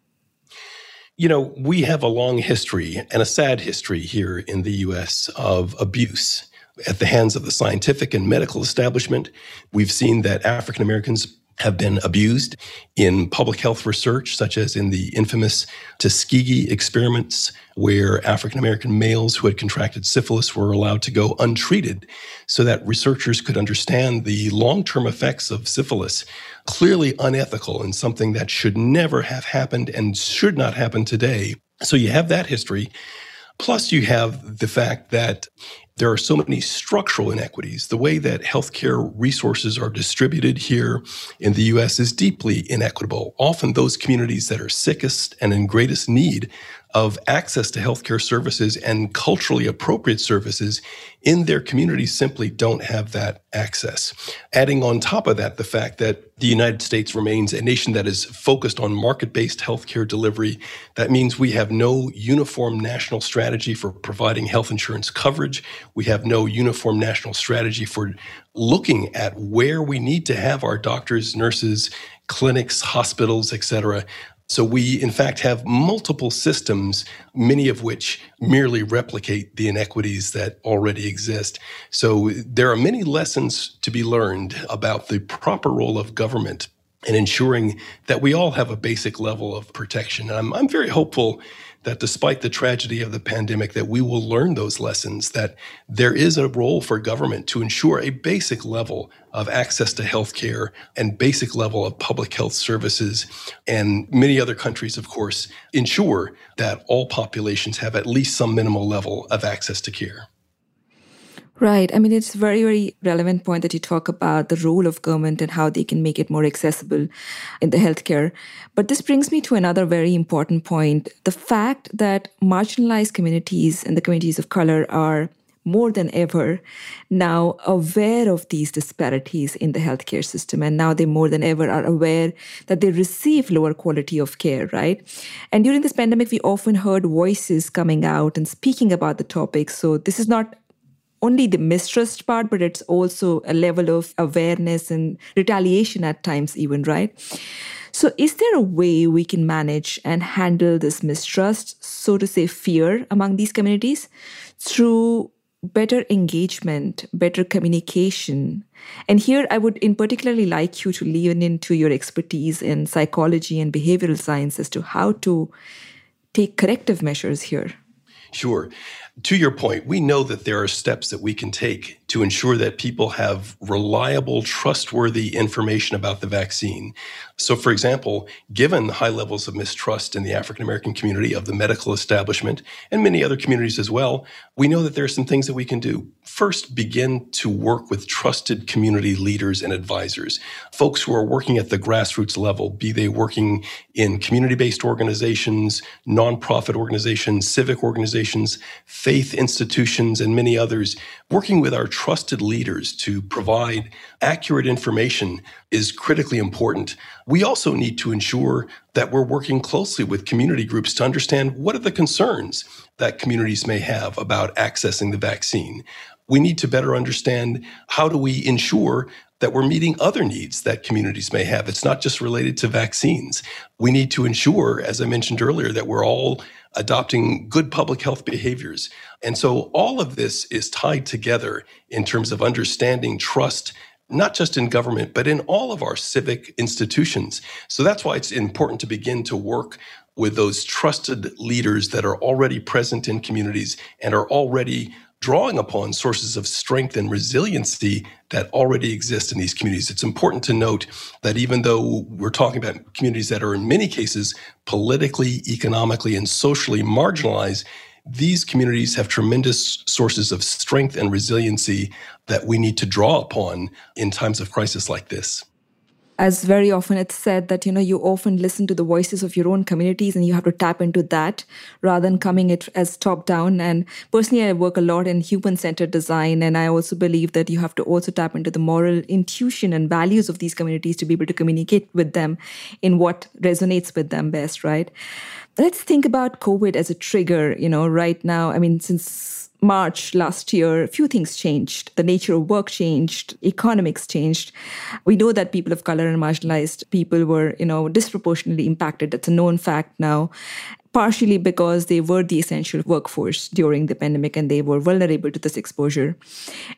You know, we have a long history and a sad history here in the US of abuse at the hands of the scientific and medical establishment. We've seen that African Americans have been abused in public health research, such as in the infamous Tuskegee experiments, where African American males who had contracted syphilis were allowed to go untreated so that researchers could understand the long term effects of syphilis. Clearly unethical and something that should never have happened and should not happen today. So you have that history. Plus, you have the fact that there are so many structural inequities. The way that healthcare resources are distributed here in the US is deeply inequitable. Often, those communities that are sickest and in greatest need of access to healthcare services and culturally appropriate services in their communities simply don't have that access. Adding on top of that, the fact that the United States remains a nation that is focused on market based healthcare delivery, that means we have no uniform national strategy for providing health insurance coverage. We have no uniform national strategy for looking at where we need to have our doctors, nurses, clinics, hospitals, et cetera, so we, in fact, have multiple systems, many of which merely replicate the inequities that already exist. So there are many lessons to be learned about the proper role of government and ensuring that we all have a basic level of protection. And I'm, I'm very hopeful that despite the tragedy of the pandemic that we will learn those lessons that there is a role for government to ensure a basic level of access to health care and basic level of public health services. And many other countries of course ensure that all populations have at least some minimal level of access to care Right. I mean, it's a very, very relevant point that you talk about the role of government and how they can make it more accessible in the healthcare. But this brings me to another very important point the fact that marginalized communities and the communities of color are more than ever now aware of these disparities in the healthcare system. And now they more than ever are aware that they receive lower quality of care, right? And during this pandemic, we often heard voices coming out and speaking about the topic. So this is not only the mistrust part, but it's also a level of awareness and retaliation at times, even, right? So, is there a way we can manage and handle this mistrust, so to say, fear among these communities through better engagement, better communication? And here I would in particularly like you to lean into your expertise in psychology and behavioral science as to how to take corrective measures here. Sure to your point, we know that there are steps that we can take to ensure that people have reliable, trustworthy information about the vaccine. So, for example, given the high levels of mistrust in the African American community, of the medical establishment, and many other communities as well, we know that there are some things that we can do. First, begin to work with trusted community leaders and advisors, folks who are working at the grassroots level, be they working in community based organizations, nonprofit organizations, civic organizations faith institutions, and many others, working with our trusted leaders to provide accurate information is critically important. We also need to ensure that we're working closely with community groups to understand what are the concerns that communities may have about accessing the vaccine. We need to better understand how do we ensure that we're meeting other needs that communities may have. It's not just related to vaccines. We need to ensure, as I mentioned earlier, that we're all adopting good public health behaviors. And so all of this is tied together in terms of understanding trust not just in government, but in all of our civic institutions. So that's why it's important to begin to work with those trusted leaders that are already present in communities and are already drawing upon sources of strength and resiliency that already exist in these communities. It's important to note that even though we're talking about communities that are in many cases politically, economically, and socially marginalized, these communities have tremendous sources of strength and resiliency that we need to draw upon in times of crisis like this as very often it's said that you know you often listen to the voices of your own communities and you have to tap into that rather than coming it as top down. And personally i work a lot in human centered design and i also believe that you have to also tap into the moral intuition and values of these communities to be able to communicate with them in what resonates with them best right? Let's think about covid as a trigger you know right now. I mean since March last year, a few things changed. The nature of work changed, economics changed. We know that people of color and marginalized people were, you know, disproportionately impacted. That's a known fact now partially because they were the essential workforce during the pandemic and they were vulnerable to this exposure.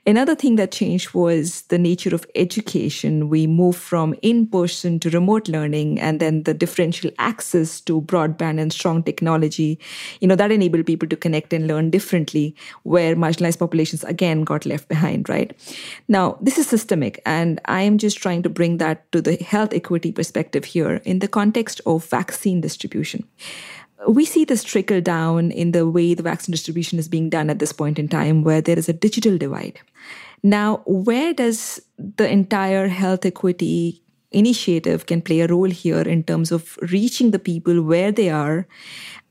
Another thing that changed was the nature of education. We moved from in person to remote learning, and then the differential access to broadband and strong technology, you know, that enabled people to connect and learn differently, where marginalized populations again got left behind, right? Now, this is systemic, and I am just trying to bring that to the health equity perspective here in the context of vaccine distribution we see this trickle down in the way the vaccine distribution is being done at this point in time, where there is a digital divide. Now, where does the entire health equity initiative can play a role here in terms of reaching the people where they are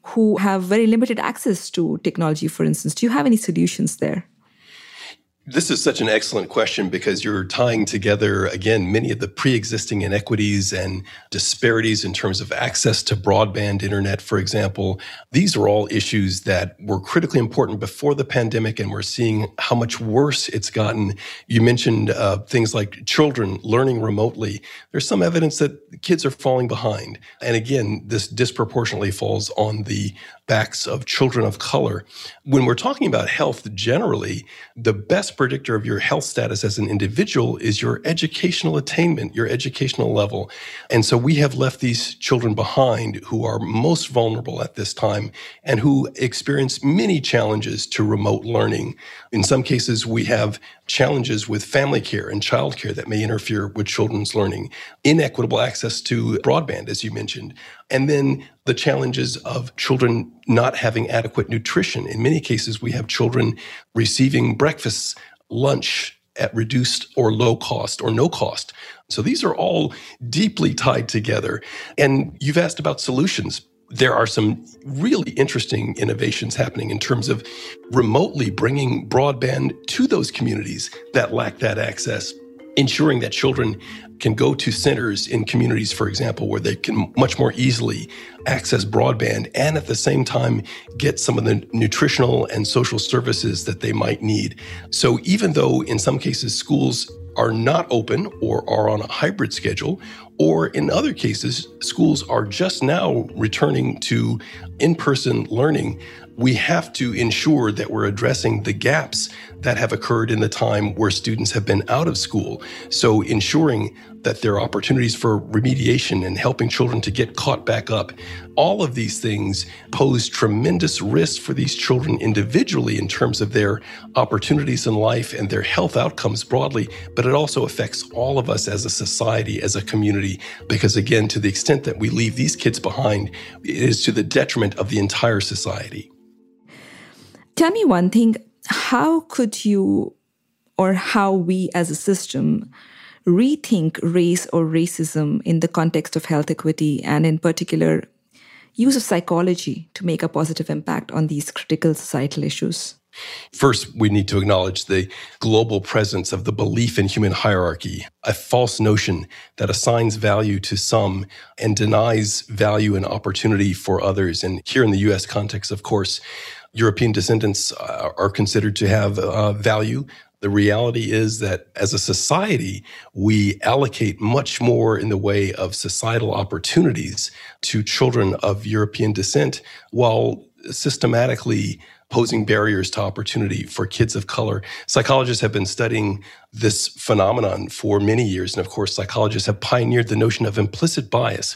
who have very limited access to technology, for instance? Do you have any solutions there? This is such an excellent question because you're tying together, again, many of the pre existing inequities and disparities in terms of access to broadband internet, for example. These are all issues that were critically important before the pandemic, and we're seeing how much worse it's gotten. You mentioned uh, things like children learning remotely. There's some evidence that kids are falling behind. And again, this disproportionately falls on the backs of children of color. When we're talking about health generally, the best predictor of your health status as an individual is your educational attainment, your educational level. And so we have left these children behind who are most vulnerable at this time and who experience many challenges to remote learning. In some cases, we have challenges with family care and childcare that may interfere with children's learning, inequitable access to broadband, as you mentioned, and then the challenges of children not having adequate nutrition. In many cases, we have children receiving breakfast, lunch at reduced or low cost or no cost. So these are all deeply tied together. And you've asked about solutions there are some really interesting innovations happening in terms of remotely bringing broadband to those communities that lack that access, ensuring that children can go to centers in communities, for example, where they can much more easily access broadband and at the same time get some of the nutritional and social services that they might need. So even though in some cases schools are not open or are on a hybrid schedule, or in other cases, schools are just now returning to in person learning. We have to ensure that we're addressing the gaps that have occurred in the time where students have been out of school. So, ensuring that there are opportunities for remediation and helping children to get caught back up. All of these things pose tremendous risk for these children individually in terms of their opportunities in life and their health outcomes broadly, but it also affects all of us as a society, as a community, because again, to the extent that we leave these kids behind, it is to the detriment of the entire society. Tell me one thing how could you, or how we as a system, rethink race or racism in the context of health equity and, in particular, use of psychology to make a positive impact on these critical societal issues? First, we need to acknowledge the global presence of the belief in human hierarchy, a false notion that assigns value to some and denies value and opportunity for others. And here in the US context, of course, European descendants are considered to have uh, value. The reality is that as a society, we allocate much more in the way of societal opportunities to children of European descent while systematically posing barriers to opportunity for kids of color. Psychologists have been studying this phenomenon for many years. And of course, psychologists have pioneered the notion of implicit bias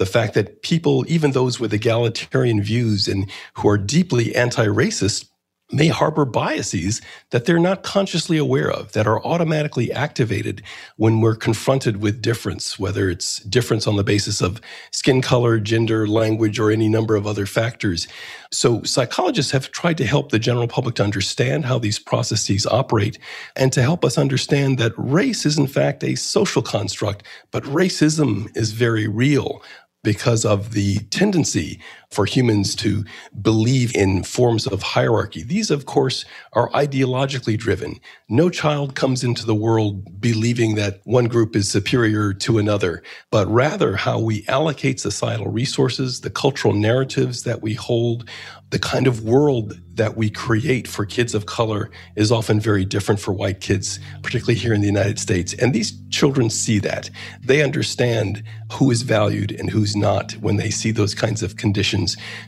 the fact that people, even those with egalitarian views and who are deeply anti racist, may harbor biases that they're not consciously aware of, that are automatically activated when we're confronted with difference, whether it's difference on the basis of skin color, gender, language, or any number of other factors. So, psychologists have tried to help the general public to understand how these processes operate and to help us understand that race is, in fact, a social construct, but racism is very real because of the tendency for humans to believe in forms of hierarchy. These, of course, are ideologically driven. No child comes into the world believing that one group is superior to another, but rather how we allocate societal resources, the cultural narratives that we hold, the kind of world that we create for kids of color is often very different for white kids, particularly here in the United States. And these children see that. They understand who is valued and who's not when they see those kinds of conditions.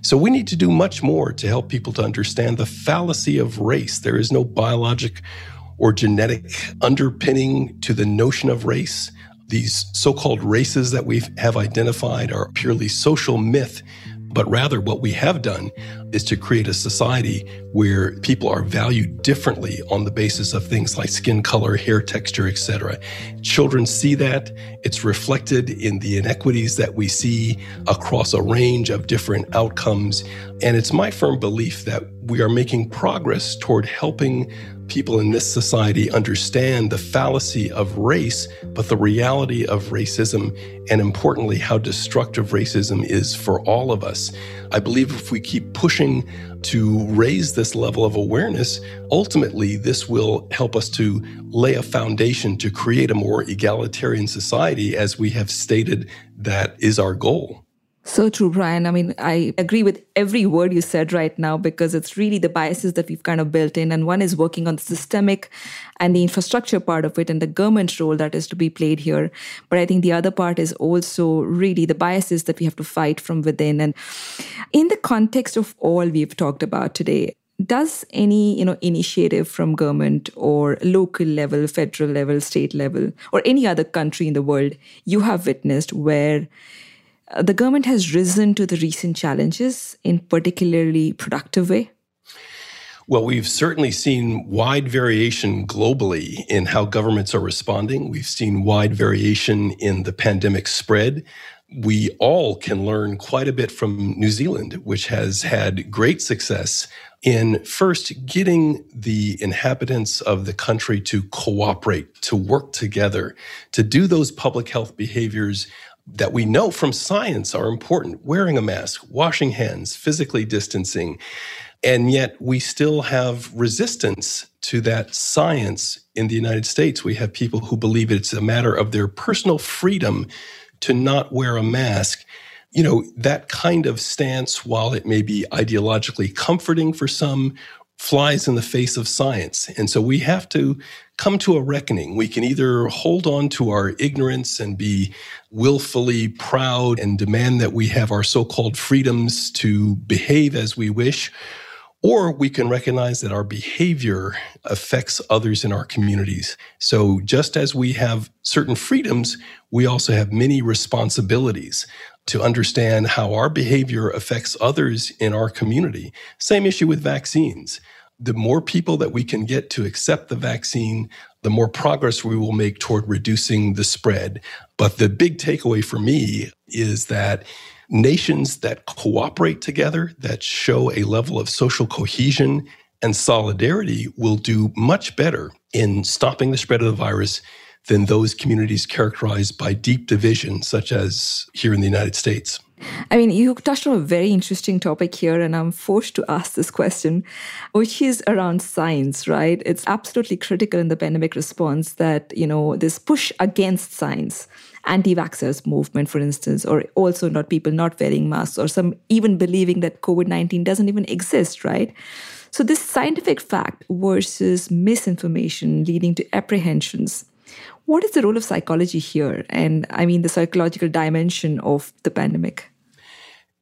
So we need to do much more to help people to understand the fallacy of race. There is no biologic or genetic underpinning to the notion of race. These so called races that we have identified are purely social myth but rather what we have done is to create a society where people are valued differently on the basis of things like skin color, hair texture, etc. Children see that. It's reflected in the inequities that we see across a range of different outcomes. And it's my firm belief that we are making progress toward helping people in this society understand the fallacy of race, but the reality of racism, and importantly, how destructive racism is for all of us. I believe if we keep pushing to raise this level of awareness, ultimately, this will help us to lay a foundation to create a more egalitarian society, as we have stated that is our goal. So true, Brian. I mean, I agree with every word you said right now because it's really the biases that we've kind of built in. And one is working on the systemic and the infrastructure part of it and the government role that is to be played here. But I think the other part is also really the biases that we have to fight from within. And in the context of all we've talked about today, does any you know initiative from government or local level federal level state level or any other country in the world you have witnessed where Uh, the government has risen to the recent challenges in particularly productive way? Well, we've certainly seen wide variation globally in how governments are responding. We've seen wide variation in the pandemic spread. We all can learn quite a bit from New Zealand, which has had great success in first getting the inhabitants of the country to cooperate, to work together, to do those public health behaviors that we know from science are important wearing a mask, washing hands, physically distancing. And yet we still have resistance to that science in the United States. We have people who believe it's a matter of their personal freedom to not wear a mask. You know, that kind of stance, while it may be ideologically comforting for some, flies in the face of science. And so we have to come to a reckoning. We can either hold on to our ignorance and be willfully proud and demand that we have our so called freedoms to behave as we wish, or we can recognize that our behavior affects others in our communities. So, just as we have certain freedoms, we also have many responsibilities to understand how our behavior affects others in our community. Same issue with vaccines. The more people that we can get to accept the vaccine, the more progress we will make toward reducing the spread. But the big takeaway for me is that nations that cooperate together, that show a level of social cohesion and solidarity, will do much better in stopping the spread of the virus than those communities characterized by deep division, such as here in the United States. I mean, you touched on a very interesting topic here, and I'm forced to ask this question, which is around science, right? It's absolutely critical in the pandemic response that, you know, this push against science, anti vaxxers movement, for instance, or also not people not wearing masks, or some even believing that COVID 19 doesn't even exist, right? So, this scientific fact versus misinformation leading to apprehensions what is the role of psychology here? And I mean, the psychological dimension of the pandemic?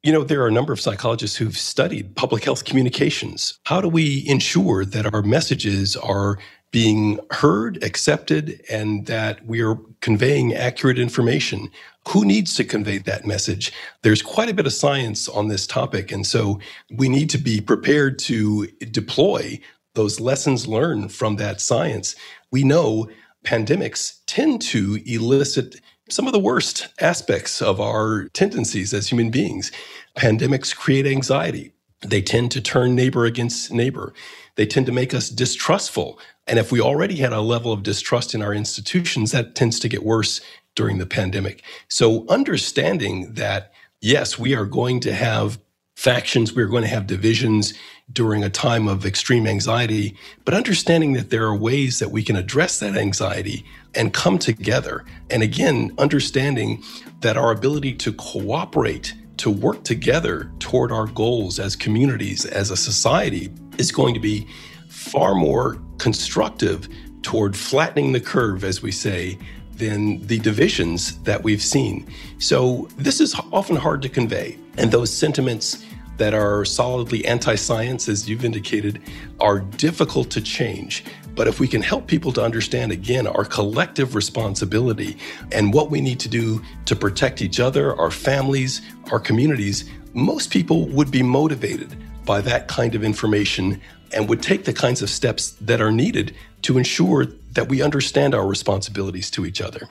You know, there are a number of psychologists who've studied public health communications. How do we ensure that our messages are being heard, accepted, and that we are conveying accurate information? Who needs to convey that message? There's quite a bit of science on this topic. And so we need to be prepared to deploy those lessons learned from that science. We know pandemics tend to elicit some of the worst aspects of our tendencies as human beings. Pandemics create anxiety. They tend to turn neighbor against neighbor. They tend to make us distrustful. And if we already had a level of distrust in our institutions, that tends to get worse during the pandemic. So understanding that, yes, we are going to have factions, we're going to have divisions during a time of extreme anxiety, but understanding that there are ways that we can address that anxiety and come together. And again, understanding that our ability to cooperate, to work together toward our goals as communities, as a society, is going to be far more constructive toward flattening the curve, as we say, than the divisions that we've seen. So, this is often hard to convey. And those sentiments that are solidly anti science, as you've indicated, are difficult to change. But if we can help people to understand again our collective responsibility and what we need to do to protect each other, our families, our communities, most people would be motivated by that kind of information and would take the kinds of steps that are needed to ensure that we understand our responsibilities to each other.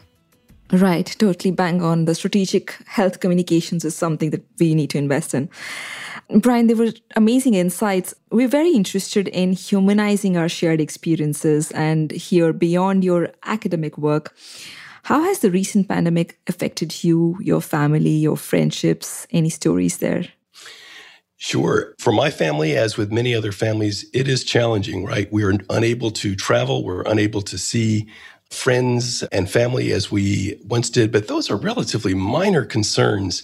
Right, totally bang on. The strategic health communications is something that we need to invest in. Brian, they were amazing insights. We're very interested in humanizing our shared experiences and here beyond your academic work. How has the recent pandemic affected you, your family, your friendships? Any stories there? Sure. For my family, as with many other families, it is challenging, right? We are unable to travel. We're unable to see friends and family as we once did, but those are relatively minor concerns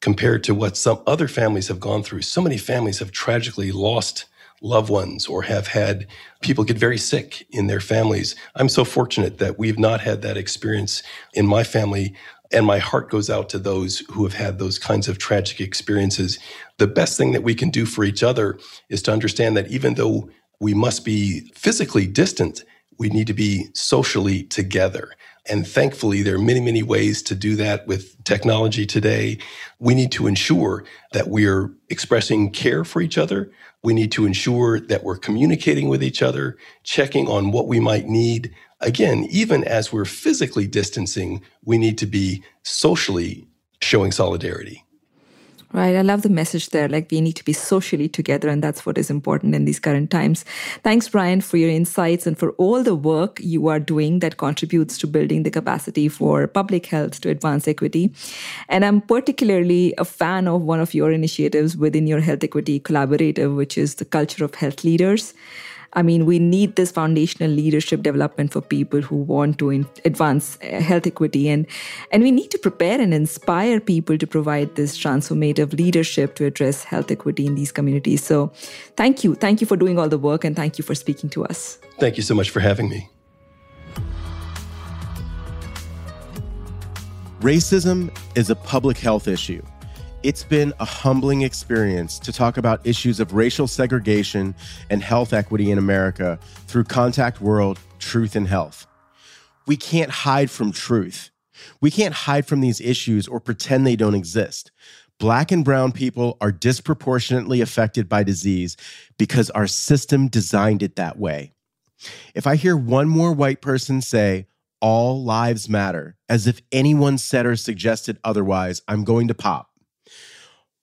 compared to what some other families have gone through. So many families have tragically lost loved ones or have had people get very sick in their families. I'm so fortunate that we've not had that experience in my family. And my heart goes out to those who have had those kinds of tragic experiences. The best thing that we can do for each other is to understand that even though we must be physically distant, we need to be socially together. And thankfully, there are many, many ways to do that with technology today. We need to ensure that we are expressing care for each other. We need to ensure that we're communicating with each other, checking on what we might need. Again, even as we're physically distancing, we need to be socially showing solidarity. Right. I love the message there. Like we need to be socially together, and that's what is important in these current times. Thanks, Brian, for your insights and for all the work you are doing that contributes to building the capacity for public health to advance equity. And I'm particularly a fan of one of your initiatives within your Health Equity Collaborative, which is the culture of health leaders. I mean, we need this foundational leadership development for people who want to in- advance uh, health equity, and and we need to prepare and inspire people to provide this transformative leadership to address health equity in these communities. So, thank you, thank you for doing all the work, and thank you for speaking to us. Thank you so much for having me. Racism is a public health issue it's been a humbling experience to talk about issues of racial segregation and health equity in America through Contact World Truth and Health. We can't hide from truth. We can't hide from these issues or pretend they don't exist. Black and brown people are disproportionately affected by disease because our system designed it that way. If I hear one more white person say, all lives matter, as if anyone said or suggested otherwise, I'm going to pop.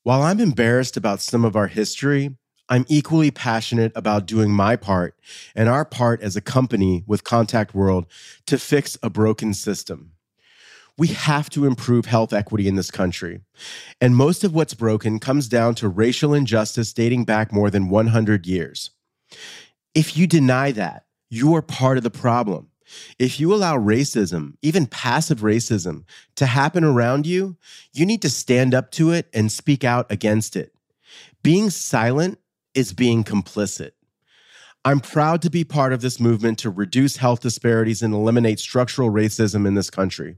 While I'm embarrassed about some of our history, I'm equally passionate about doing my part and our part as a company with Contact World to fix a broken system. We have to improve health equity in this country. And most of what's broken comes down to racial injustice dating back more than 100 years. If you deny that, you are part of the problem. If you allow racism, even passive racism, to happen around you, you need to stand up to it and speak out against it. Being silent is being complicit. I'm proud to be part of this movement to reduce health disparities and eliminate structural racism in this country.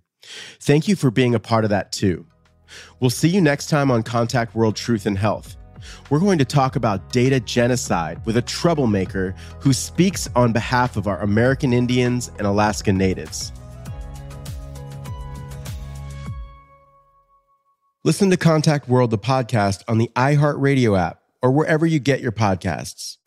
Thank you for being a part of that too. We'll see you next time on Contact World Truth and Health we're going to talk about data genocide with a troublemaker who speaks on behalf of our American Indians and Alaska Natives. Listen to Contact World, the podcast, on the iHeartRadio app or wherever you get your podcasts.